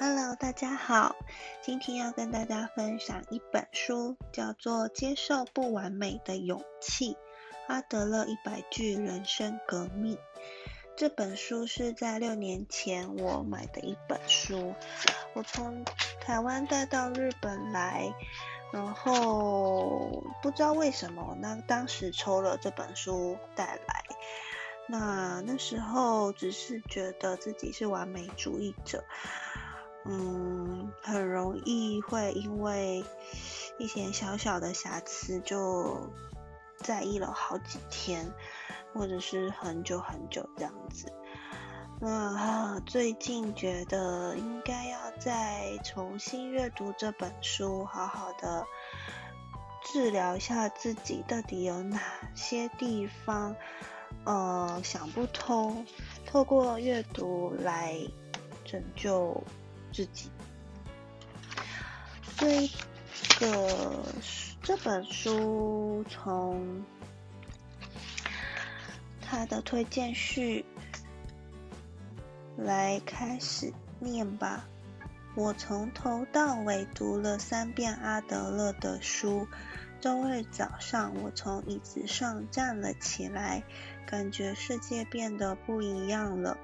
Hello，大家好，今天要跟大家分享一本书，叫做《接受不完美的勇气》，阿德勒一百句人生革命。这本书是在六年前我买的一本书，我从台湾带到日本来，然后不知道为什么，那当时抽了这本书带来，那那时候只是觉得自己是完美主义者。嗯，很容易会因为一些小小的瑕疵就在意了好几天，或者是很久很久这样子。那最近觉得应该要再重新阅读这本书，好好的治疗一下自己，到底有哪些地方呃想不通，透过阅读来拯救。自己，这个这本书从他的推荐序来开始念吧。我从头到尾读了三遍阿德勒的书。周日早上，我从椅子上站了起来，感觉世界变得不一样了，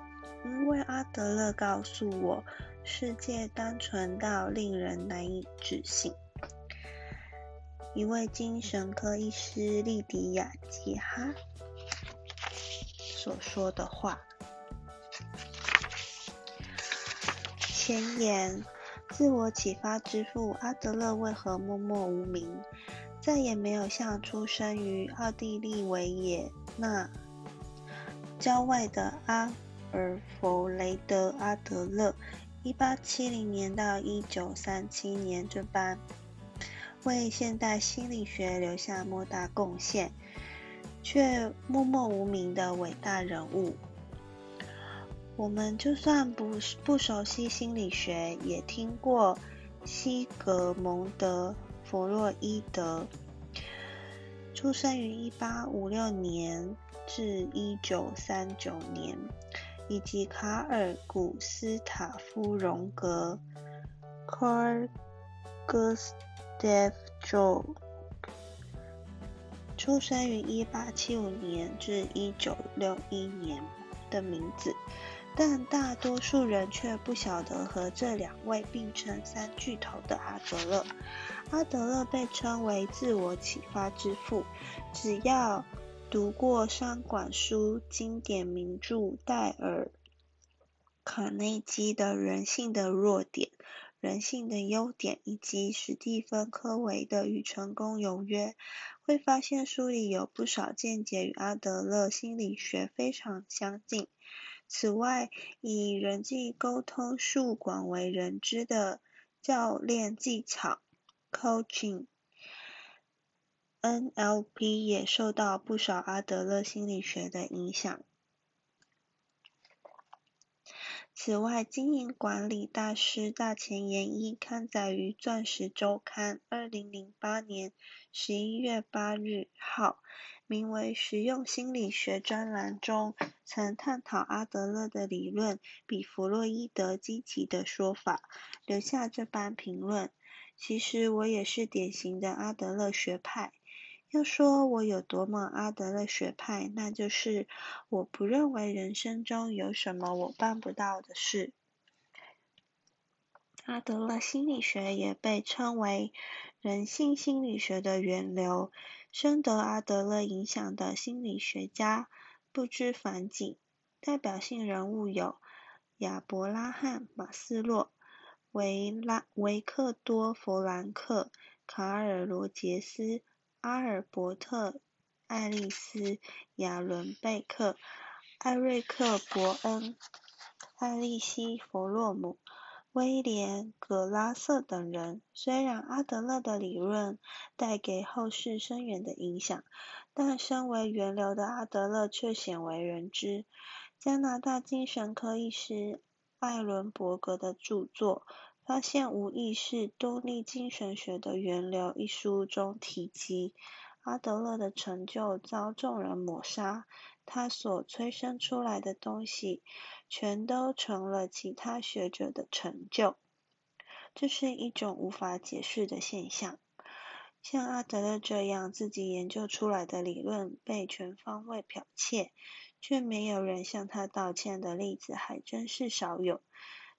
因为阿德勒告诉我。世界单纯到令人难以置信。一位精神科医师莉迪亚·吉哈所说的话。前言：自我启发之父阿德勒为何默默无名？再也没有像出生于奥地利维也纳郊外的阿尔弗雷德·阿德勒。一八七零年到一九三七年这般，为现代心理学留下莫大贡献，却默默无名的伟大人物。我们就算不不熟悉心理学，也听过西格蒙德·弗洛伊德，出生于一八五六年至一九三九年。以及卡尔·古斯塔夫·荣格 （Carl Gustav Jung） 出生于1875年至1961年的名字，但大多数人却不晓得和这两位并称三巨头的阿德勒。阿德勒被称为自我启发之父，只要。读过商管书经典名著戴尔·卡内基的《人性的弱点、人性的优点》，以及史蒂芬·科维的《与成功有约》，会发现书里有不少见解与阿德勒心理学非常相近。此外，以人际沟通术广为人知的教练技巧 （coaching）。NLP 也受到不少阿德勒心理学的影响。此外，经营管理大师大前研一刊载于《钻石周刊》二零零八年十一月八日号，名为《实用心理学》专栏中，曾探讨阿德勒的理论比弗洛伊德积极的说法，留下这般评论：其实我也是典型的阿德勒学派。要说我有多么阿德勒学派，那就是我不认为人生中有什么我办不到的事。阿德勒心理学也被称为人性心理学的源流，深得阿德勒影响的心理学家不知凡几，代表性人物有亚伯拉罕·马斯洛、维拉维克多·弗兰克、卡尔·罗杰斯。阿尔伯特·爱丽丝·亚伦贝克、艾瑞克·伯恩、艾丽西·弗洛姆、威廉·格拉瑟等人。虽然阿德勒的理论带给后世深远的影响，但身为源流的阿德勒却鲜为人知。加拿大精神科医师艾伦伯格的著作。发现无意识动力精神学的源流一书中提及，阿德勒的成就遭众人抹杀，他所催生出来的东西，全都成了其他学者的成就。这是一种无法解释的现象。像阿德勒这样自己研究出来的理论被全方位剽窃，却没有人向他道歉的例子还真是少有。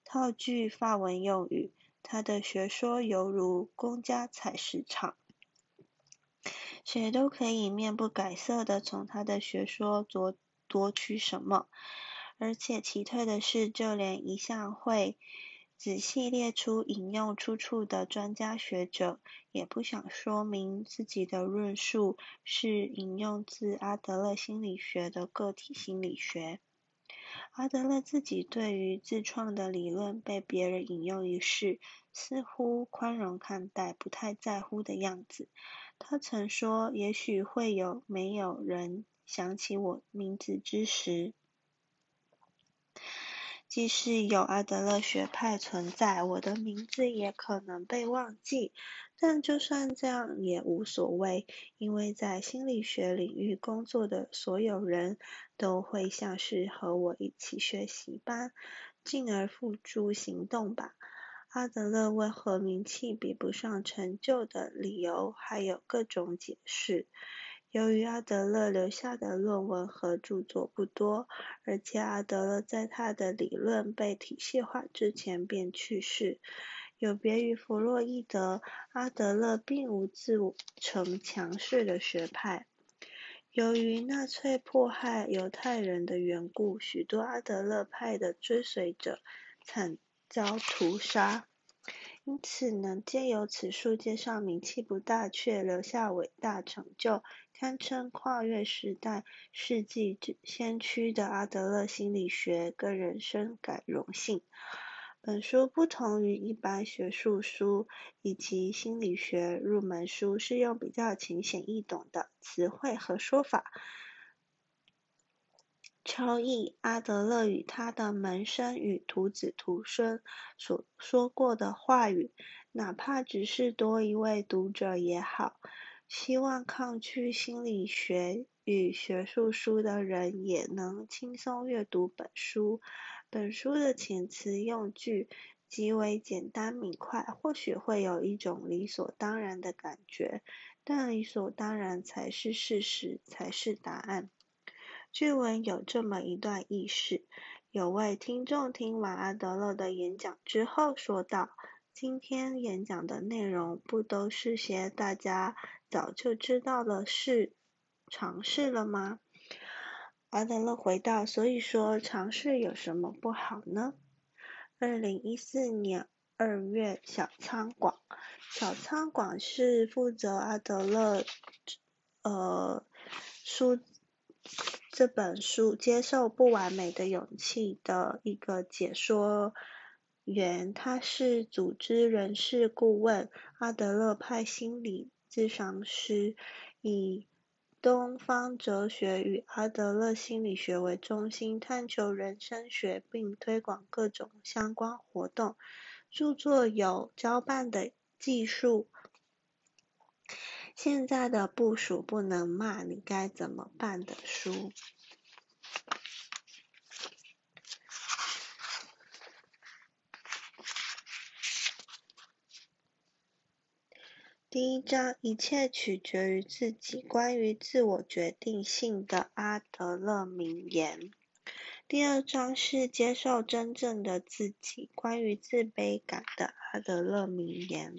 套句法文用语，他的学说犹如公家采石场，谁都可以面不改色的从他的学说夺夺取什么。而且奇特的是，就连一向会。仔细列出引用出处的专家学者，也不想说明自己的论述是引用自阿德勒心理学的个体心理学。阿德勒自己对于自创的理论被别人引用一事，似乎宽容看待，不太在乎的样子。他曾说：“也许会有没有人想起我名字之时。”即使有阿德勒学派存在，我的名字也可能被忘记。但就算这样也无所谓，因为在心理学领域工作的所有人都会像是和我一起学习吧，进而付诸行动吧。阿德勒为何名气比不上成就的理由还有各种解释。由于阿德勒留下的论文和著作不多，而且阿德勒在他的理论被体系化之前便去世。有别于弗洛伊德，阿德勒并无自成强势的学派。由于纳粹迫害犹太人的缘故，许多阿德勒派的追随者惨遭屠杀。因此，能借由此书介绍名气不大却留下伟大成就、堪称跨越时代世纪先驱的阿德勒心理学，更人深感荣幸。本书不同于一般学术书以及心理学入门书，是用比较浅显易懂的词汇和说法。超意阿德勒与他的门生与徒子徒孙所说过的话语，哪怕只是多一位读者也好。希望抗拒心理学与学术书的人也能轻松阅读本书。本书的遣词用句极为简单明快，或许会有一种理所当然的感觉，但理所当然才是事实，才是答案。据闻有这么一段轶事：有位听众听完阿德勒的演讲之后说道：“今天演讲的内容不都是些大家早就知道的事，尝试了吗？”阿德勒回道：“所以说，尝试有什么不好呢？”二零一四年二月，小仓广，小仓广是负责阿德勒呃书。这本书接受不完美的勇气的一个解说员，他是组织人事顾问，阿德勒派心理咨询师，以东方哲学与阿德勒心理学为中心，探求人生学并推广各种相关活动。著作有《交办的技术》。现在的部署不能骂你该怎么办的书。第一章，一切取决于自己，关于自我决定性的阿德勒名言。第二章是接受真正的自己，关于自卑感的阿德勒名言。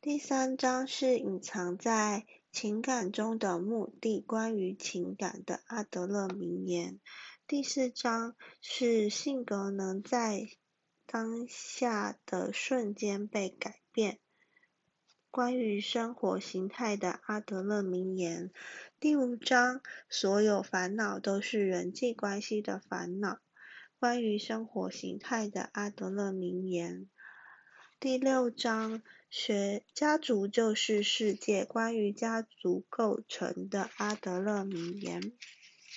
第三章是隐藏在情感中的目的，关于情感的阿德勒名言。第四章是性格能在当下的瞬间被改变，关于生活形态的阿德勒名言。第五章所有烦恼都是人际关系的烦恼，关于生活形态的阿德勒名言。第六章。学家族就是世界，关于家族构成的阿德勒名言。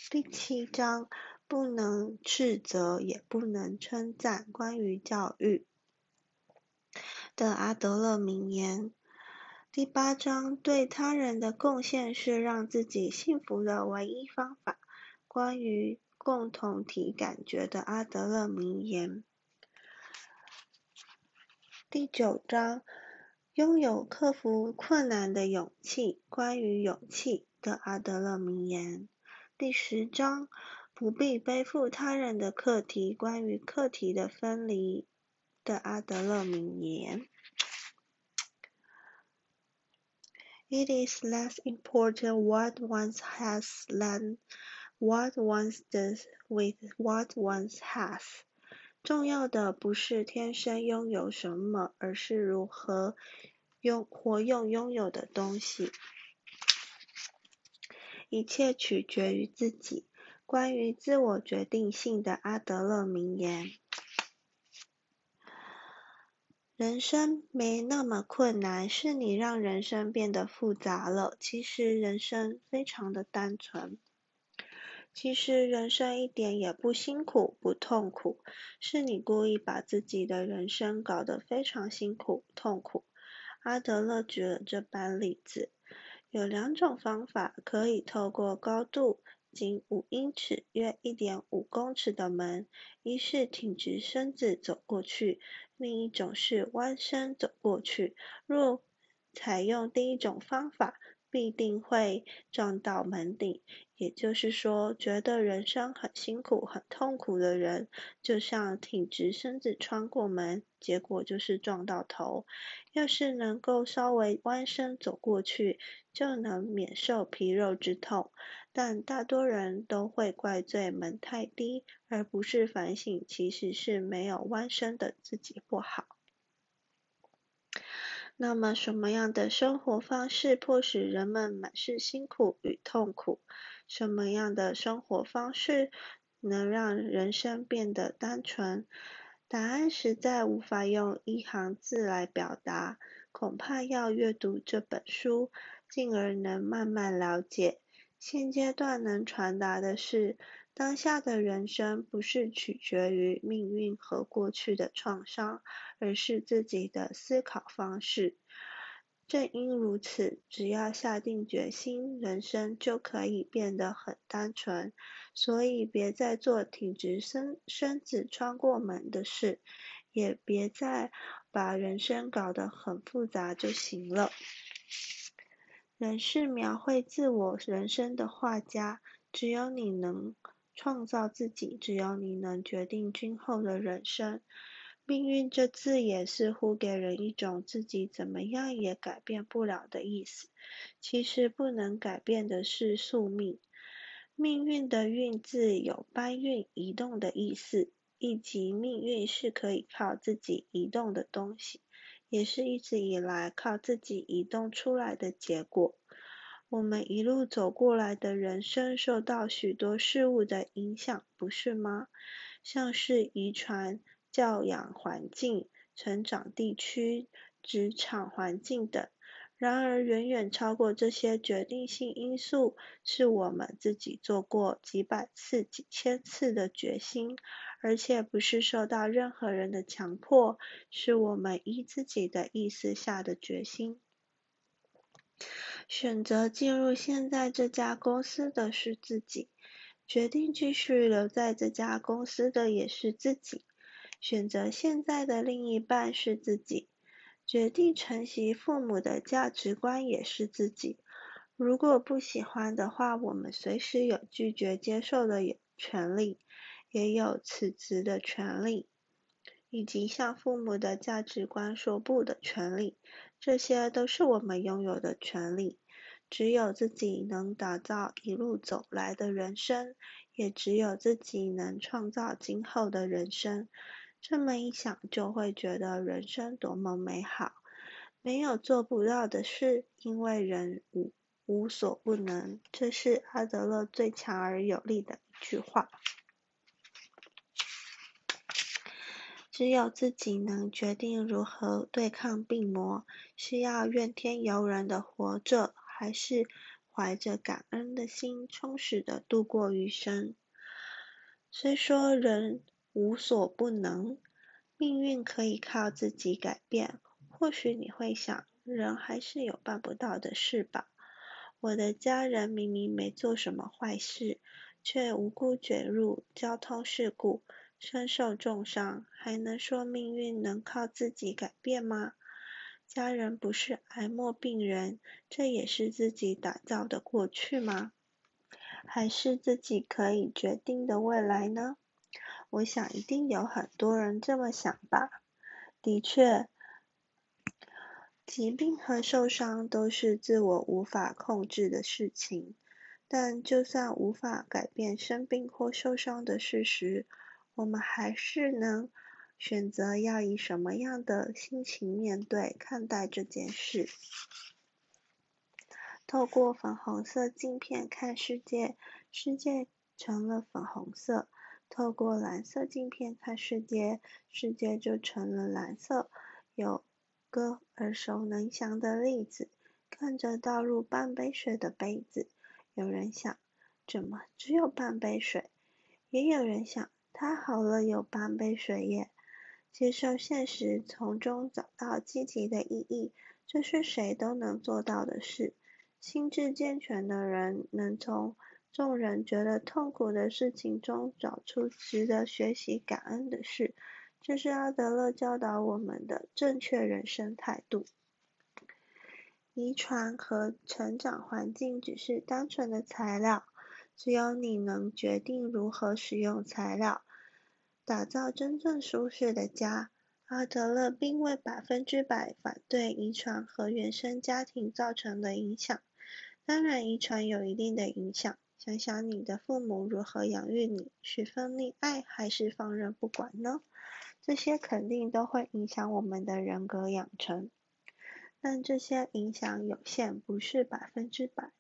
第七章不能斥责也不能称赞，关于教育的阿德勒名言。第八章对他人的贡献是让自己幸福的唯一方法，关于共同体感觉的阿德勒名言。第九章，拥有克服困难的勇气。关于勇气的阿德勒名言。第十章，不必背负他人的课题。关于课题的分离的阿德勒名言。It is less important what one has than what one does with what one has. 重要的不是天生拥有什么，而是如何用活用拥有的东西。一切取决于自己。关于自我决定性的阿德勒名言：人生没那么困难，是你让人生变得复杂了。其实人生非常的单纯。其实人生一点也不辛苦、不痛苦，是你故意把自己的人生搞得非常辛苦、痛苦。阿德勒举了这般例子：有两种方法可以透过高度仅五英尺（约一点五公尺）的门，一是挺直身子走过去，另一种是弯身走过去。若采用第一种方法，必定会撞到门顶，也就是说，觉得人生很辛苦、很痛苦的人，就像挺直身子穿过门，结果就是撞到头。要是能够稍微弯身走过去，就能免受皮肉之痛。但大多人都会怪罪门太低，而不是反省其实是没有弯身的自己不好。那么，什么样的生活方式迫使人们满是辛苦与痛苦？什么样的生活方式能让人生变得单纯？答案实在无法用一行字来表达，恐怕要阅读这本书，进而能慢慢了解。现阶段能传达的是。当下的人生不是取决于命运和过去的创伤，而是自己的思考方式。正因如此，只要下定决心，人生就可以变得很单纯。所以，别再做挺直身身子穿过门的事，也别再把人生搞得很复杂就行了。人是描绘自我人生的画家，只有你能。创造自己，只有你能决定今后的人生。命运这字眼似乎给人一种自己怎么样也改变不了的意思。其实不能改变的是宿命。命运的运字有搬运、移动的意思，以及命运是可以靠自己移动的东西，也是一直以来靠自己移动出来的结果。我们一路走过来的人生，受到许多事物的影响，不是吗？像是遗传、教养环境、成长地区、职场环境等。然而，远远超过这些决定性因素，是我们自己做过几百次、几千次的决心，而且不是受到任何人的强迫，是我们依自己的意思下的决心。选择进入现在这家公司的是自己，决定继续留在这家公司的也是自己。选择现在的另一半是自己，决定承袭父母的价值观也是自己。如果不喜欢的话，我们随时有拒绝接受的权利，也有辞职的权利，以及向父母的价值观说不的权利。这些都是我们拥有的权利。只有自己能打造一路走来的人生，也只有自己能创造今后的人生。这么一想，就会觉得人生多么美好。没有做不到的事，因为人无无所不能。这是阿德勒最强而有力的一句话。只有自己能决定如何对抗病魔，是要怨天尤人的活着。还是怀着感恩的心，充实的度过余生。虽说人无所不能，命运可以靠自己改变。或许你会想，人还是有办不到的事吧？我的家人明明没做什么坏事，却无辜卷入交通事故，身受重伤，还能说命运能靠自己改变吗？家人不是癌末病人，这也是自己打造的过去吗？还是自己可以决定的未来呢？我想一定有很多人这么想吧。的确，疾病和受伤都是自我无法控制的事情，但就算无法改变生病或受伤的事实，我们还是能选择要以什么样的心情面对、看待这件事。透过粉红色镜片看世界，世界成了粉红色；透过蓝色镜片看世界，世界就成了蓝色。有个耳熟能详的例子：看着倒入半杯水的杯子，有人想：怎么只有半杯水？也有人想。太好了，有半杯水耶！接受现实，从中找到积极的意义，这是谁都能做到的事。心智健全的人，能从众人觉得痛苦的事情中找出值得学习感恩的事，这是阿德勒教导我们的正确人生态度。遗传和成长环境只是单纯的材料，只有你能决定如何使用材料。打造真正舒适的家。阿德勒并未百分之百反对遗传和原生家庭造成的影响。当然，遗传有一定的影响。想想你的父母如何养育你，是分溺爱还是放任不管呢？这些肯定都会影响我们的人格养成。但这些影响有限，不是百分之百。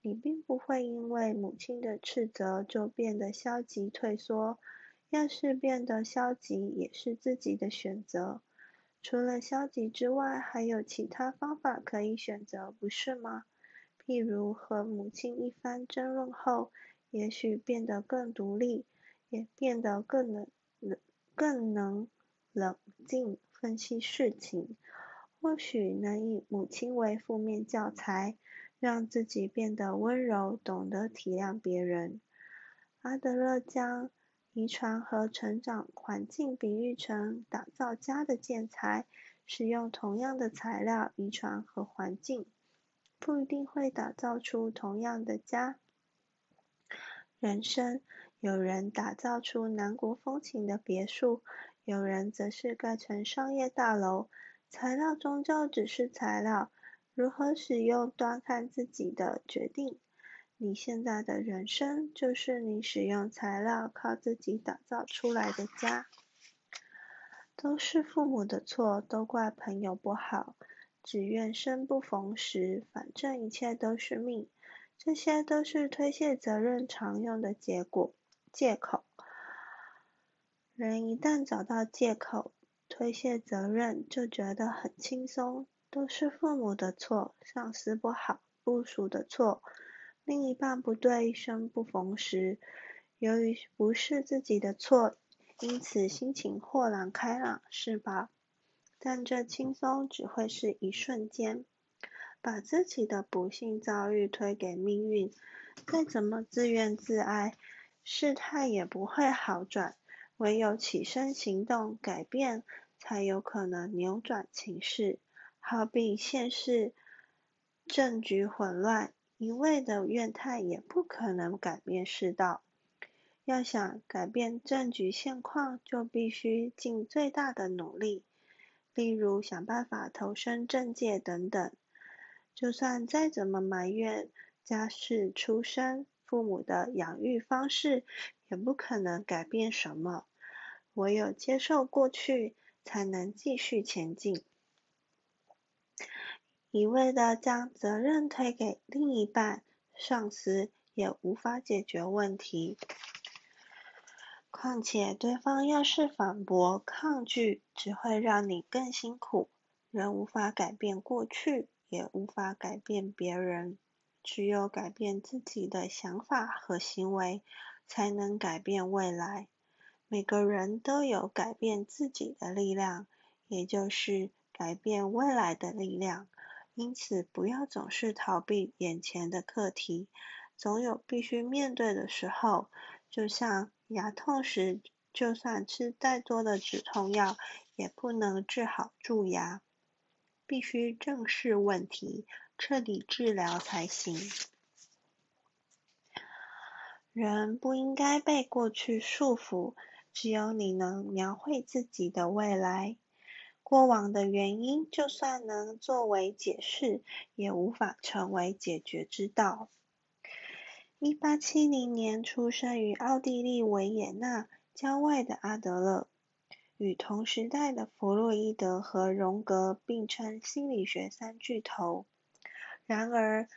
你并不会因为母亲的斥责就变得消极退缩。要是变得消极，也是自己的选择。除了消极之外，还有其他方法可以选择，不是吗？例如和母亲一番争论后，也许变得更独立，也变得更能冷、更能冷静分析事情。或许能以母亲为负面教材，让自己变得温柔，懂得体谅别人。阿德勒将。遗传和成长环境比喻成打造家的建材，使用同样的材料，遗传和环境不一定会打造出同样的家。人生，有人打造出南国风情的别墅，有人则是盖成商业大楼。材料终究只是材料，如何使用，端看自己的决定。你现在的人生，就是你使用材料靠自己打造出来的家。都是父母的错，都怪朋友不好，只怨生不逢时，反正一切都是命。这些都是推卸责任常用的结果借口。人一旦找到借口推卸责任，就觉得很轻松。都是父母的错，上司不好，部属的错。另一半不对，生不逢时。由于不是自己的错，因此心情豁然开朗，是吧？但这轻松只会是一瞬间。把自己的不幸遭遇推给命运，再怎么自怨自艾，事态也不会好转。唯有起身行动，改变，才有可能扭转情势。好比现世政局混乱。一味的怨叹也不可能改变世道。要想改变政局现况，就必须尽最大的努力，例如想办法投身政界等等。就算再怎么埋怨家世出身、父母的养育方式，也不可能改变什么。唯有接受过去，才能继续前进。一味的将责任推给另一半、上司，也无法解决问题。况且，对方要是反驳、抗拒，只会让你更辛苦。人无法改变过去，也无法改变别人，只有改变自己的想法和行为，才能改变未来。每个人都有改变自己的力量，也就是改变未来的力量。因此，不要总是逃避眼前的课题，总有必须面对的时候。就像牙痛时就算吃再多的止痛药，也不能治好蛀牙。必须正视问题，彻底治疗才行。人不应该被过去束缚，只有你能描绘自己的未来。过往的原因，就算能作为解释，也无法成为解决之道。一八七零年出生于奥地利维也纳郊外的阿德勒，与同时代的弗洛伊德和荣格并称心理学三巨头。然而，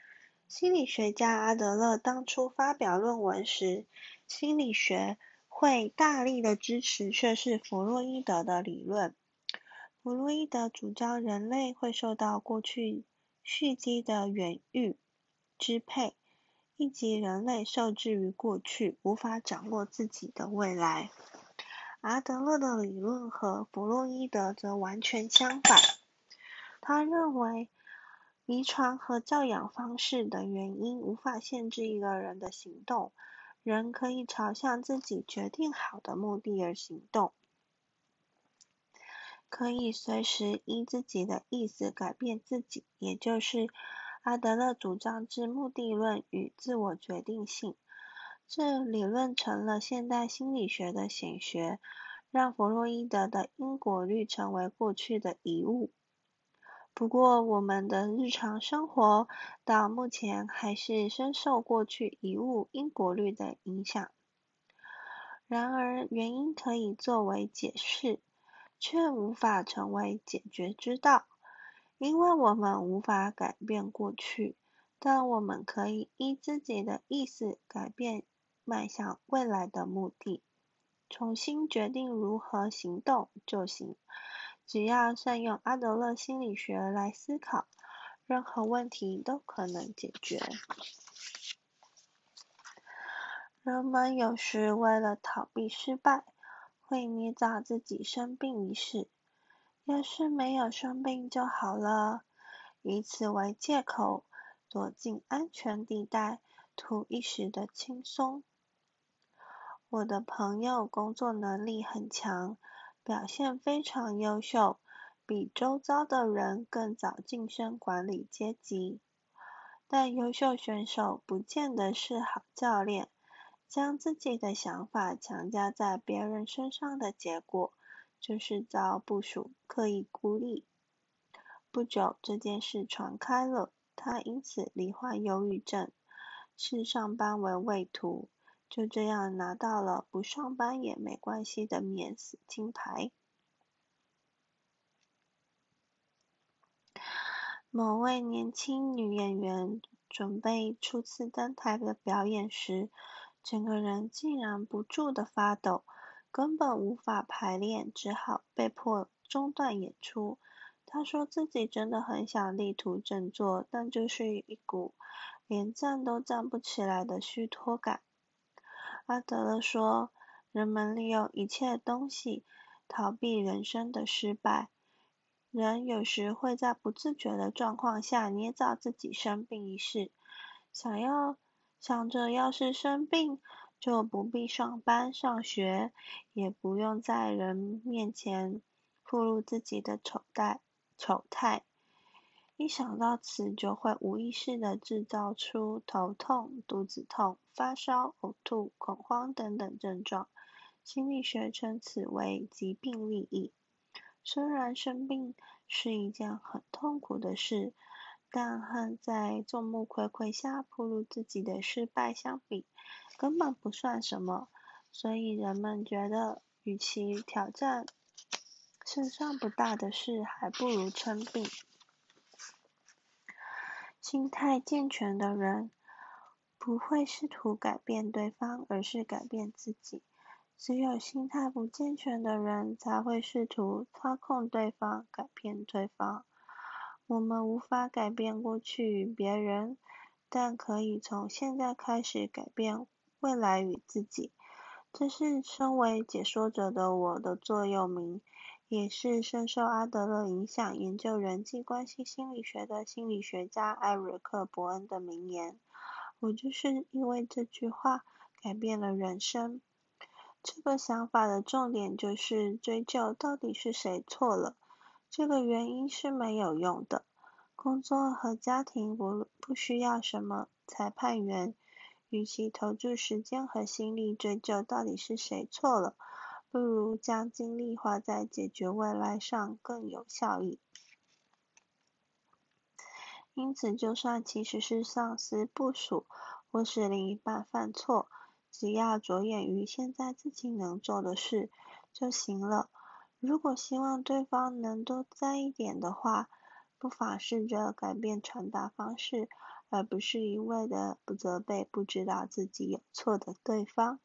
心理学家阿德勒当初发表论文时，心理学会大力的支持却是弗洛伊德的理论。弗洛伊德主张人类会受到过去蓄积的远欲支配，以及人类受制于过去，无法掌握自己的未来。阿德勒的理论和弗洛伊德则完全相反，他认为。遗传和教养方式的原因无法限制一个人的行动，人可以朝向自己决定好的目的而行动，可以随时依自己的意思改变自己，也就是阿德勒主张之目的论与自我决定性。这理论成了现代心理学的显学，让弗洛伊德的因果律成为过去的遗物。不过，我们的日常生活到目前还是深受过去遗物因果律的影响。然而，原因可以作为解释，却无法成为解决之道，因为我们无法改变过去，但我们可以依自己的意思改变迈向未来的目的，重新决定如何行动就行。只要善用阿德勒心理学来思考，任何问题都可能解决。人们有时为了逃避失败，会捏造自己生病一事，要是没有生病就好了，以此为借口躲进安全地带，图一时的轻松。我的朋友工作能力很强。表现非常优秀，比周遭的人更早晋升管理阶级。但优秀选手不见得是好教练，将自己的想法强加在别人身上的结果，就是遭部属刻意孤立。不久，这件事传开了，他因此罹患忧郁症，视上班为畏途。就这样拿到了不上班也没关系的免死金牌。某位年轻女演员准备初次登台的表演时，整个人竟然不住的发抖，根本无法排练，只好被迫中断演出。他说自己真的很想力图振作，但就是一股连站都站不起来的虚脱感。阿德勒说：“人们利用一切东西逃避人生的失败。人有时会在不自觉的状况下捏造自己生病一事，想要想着要是生病，就不必上班上学，也不用在人面前暴露自己的丑态丑态。”一想到此，就会无意识地制造出头痛、肚子痛、发烧、呕吐、恐慌等等症状。心理学称此为疾病利益。虽然生病是一件很痛苦的事，但和在众目睽睽下暴露自己的失败相比，根本不算什么。所以人们觉得，与其挑战胜算不大的事，还不如称病。心态健全的人不会试图改变对方，而是改变自己。只有心态不健全的人才会试图操控对方，改变对方。我们无法改变过去与别人，但可以从现在开始改变未来与自己。这是身为解说者的我的座右铭。也是深受阿德勒影响、研究人际关系心理学的心理学家艾瑞克·伯恩的名言。我就是因为这句话改变了人生。这个想法的重点就是追究到底是谁错了，这个原因是没有用的。工作和家庭不不需要什么裁判员，与其投注时间和心力追究到底是谁错了，不如将精力花在解决未来上更有效益。因此，就算其实是上司、部署或是另一半犯错，只要着眼于现在自己能做的事就行了。如果希望对方能多在意点的话，不妨试着改变传达方式，而不是一味的不责备不知道自己有错的对方。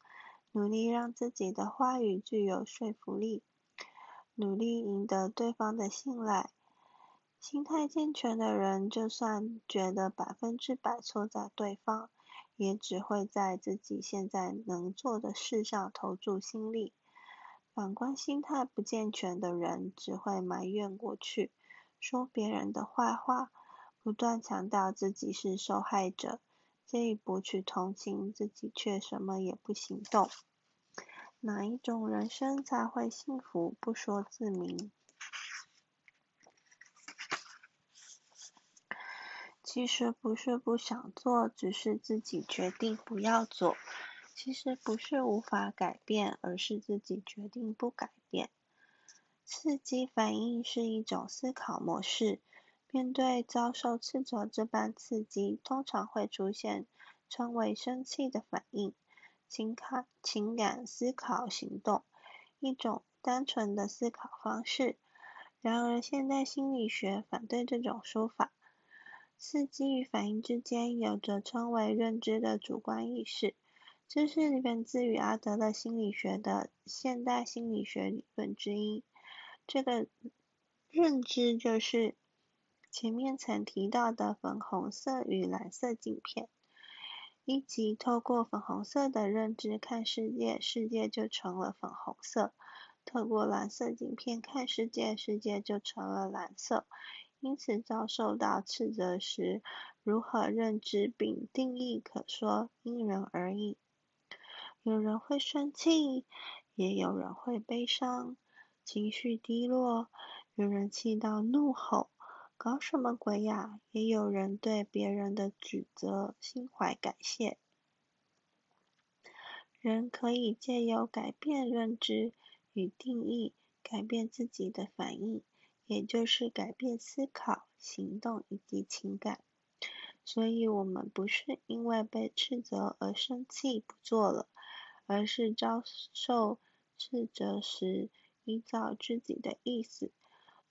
努力让自己的话语具有说服力，努力赢得对方的信赖。心态健全的人，就算觉得百分之百错在对方，也只会在自己现在能做的事上投注心力。反观心态不健全的人，只会埋怨过去，说别人的坏话，不断强调自己是受害者，借以博取同情，自己却什么也不行动。哪一种人生才会幸福？不说自明。其实不是不想做，只是自己决定不要做。其实不是无法改变，而是自己决定不改变。刺激反应是一种思考模式。面对遭受斥责这般刺激，通常会出现称为生气的反应，情感、情感、思考、行动，一种单纯的思考方式。然而，现代心理学反对这种说法。刺激与反应之间有着称为认知的主观意识，这是源自于阿德勒心理学的现代心理学理论之一。这个认知就是前面曾提到的粉红色与蓝色镜片，以及透过粉红色的认知看世界，世界就成了粉红色；透过蓝色镜片看世界，世界就成了蓝色。因此，遭受到斥责时，如何认知并定义，可说因人而异。有人会生气，也有人会悲伤，情绪低落；有人气到怒吼，搞什么鬼呀？也有人对别人的指责心怀感谢。人可以借由改变认知与定义，改变自己的反应。也就是改变思考、行动以及情感，所以我们不是因为被斥责而生气不做了，而是遭受斥责时，依照自己的意思，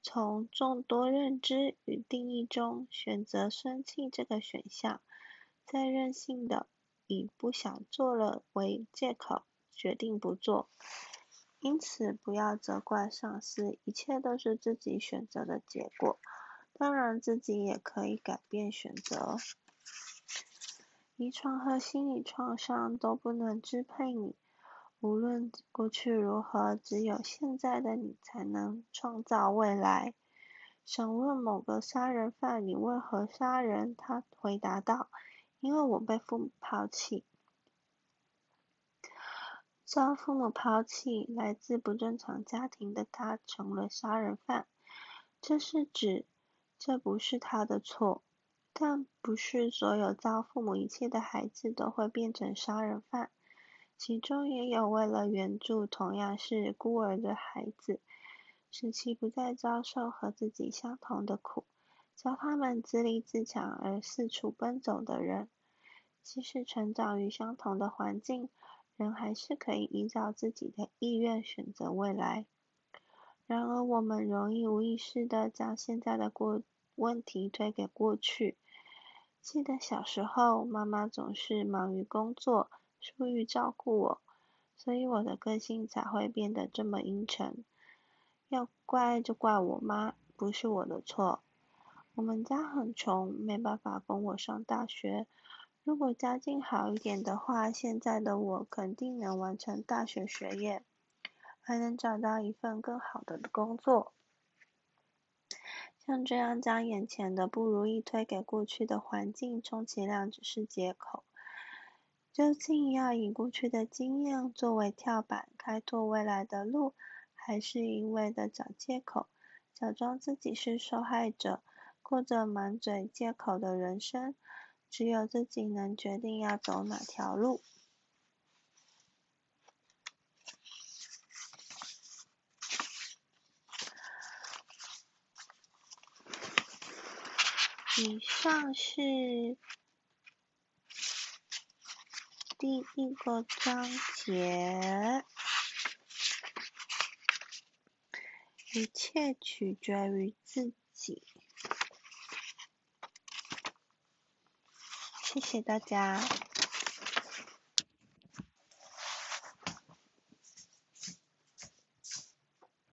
从众多认知与定义中选择生气这个选项，再任性的以不想做了为借口，决定不做。因此，不要责怪上司，一切都是自己选择的结果。当然，自己也可以改变选择。遗传和心理创伤都不能支配你。无论过去如何，只有现在的你才能创造未来。想问某个杀人犯：“你为何杀人？”他回答道：“因为我被父母抛弃。”遭父母抛弃，来自不正常家庭的他成了杀人犯。这是指，这不是他的错，但不是所有遭父母遗弃的孩子都会变成杀人犯，其中也有为了援助同样是孤儿的孩子，使其不再遭受和自己相同的苦，教他们自立自强而四处奔走的人。即使成长于相同的环境。人还是可以依照自己的意愿选择未来。然而，我们容易无意识地将现在的过问题推给过去。记得小时候，妈妈总是忙于工作，疏于照顾我，所以我的个性才会变得这么阴沉。要怪就怪我妈，不是我的错。我们家很穷，没办法供我上大学。如果家境好一点的话，现在的我肯定能完成大学学业，还能找到一份更好的工作。像这样将眼前的不如意推给过去的环境，充其量只是借口。究竟要以过去的经验作为跳板，开拓未来的路，还是一味的找借口，假装自己是受害者，过着满嘴借口的人生？只有自己能决定要走哪条路。以上是第一个章节，一切取决于自己。谢谢大家。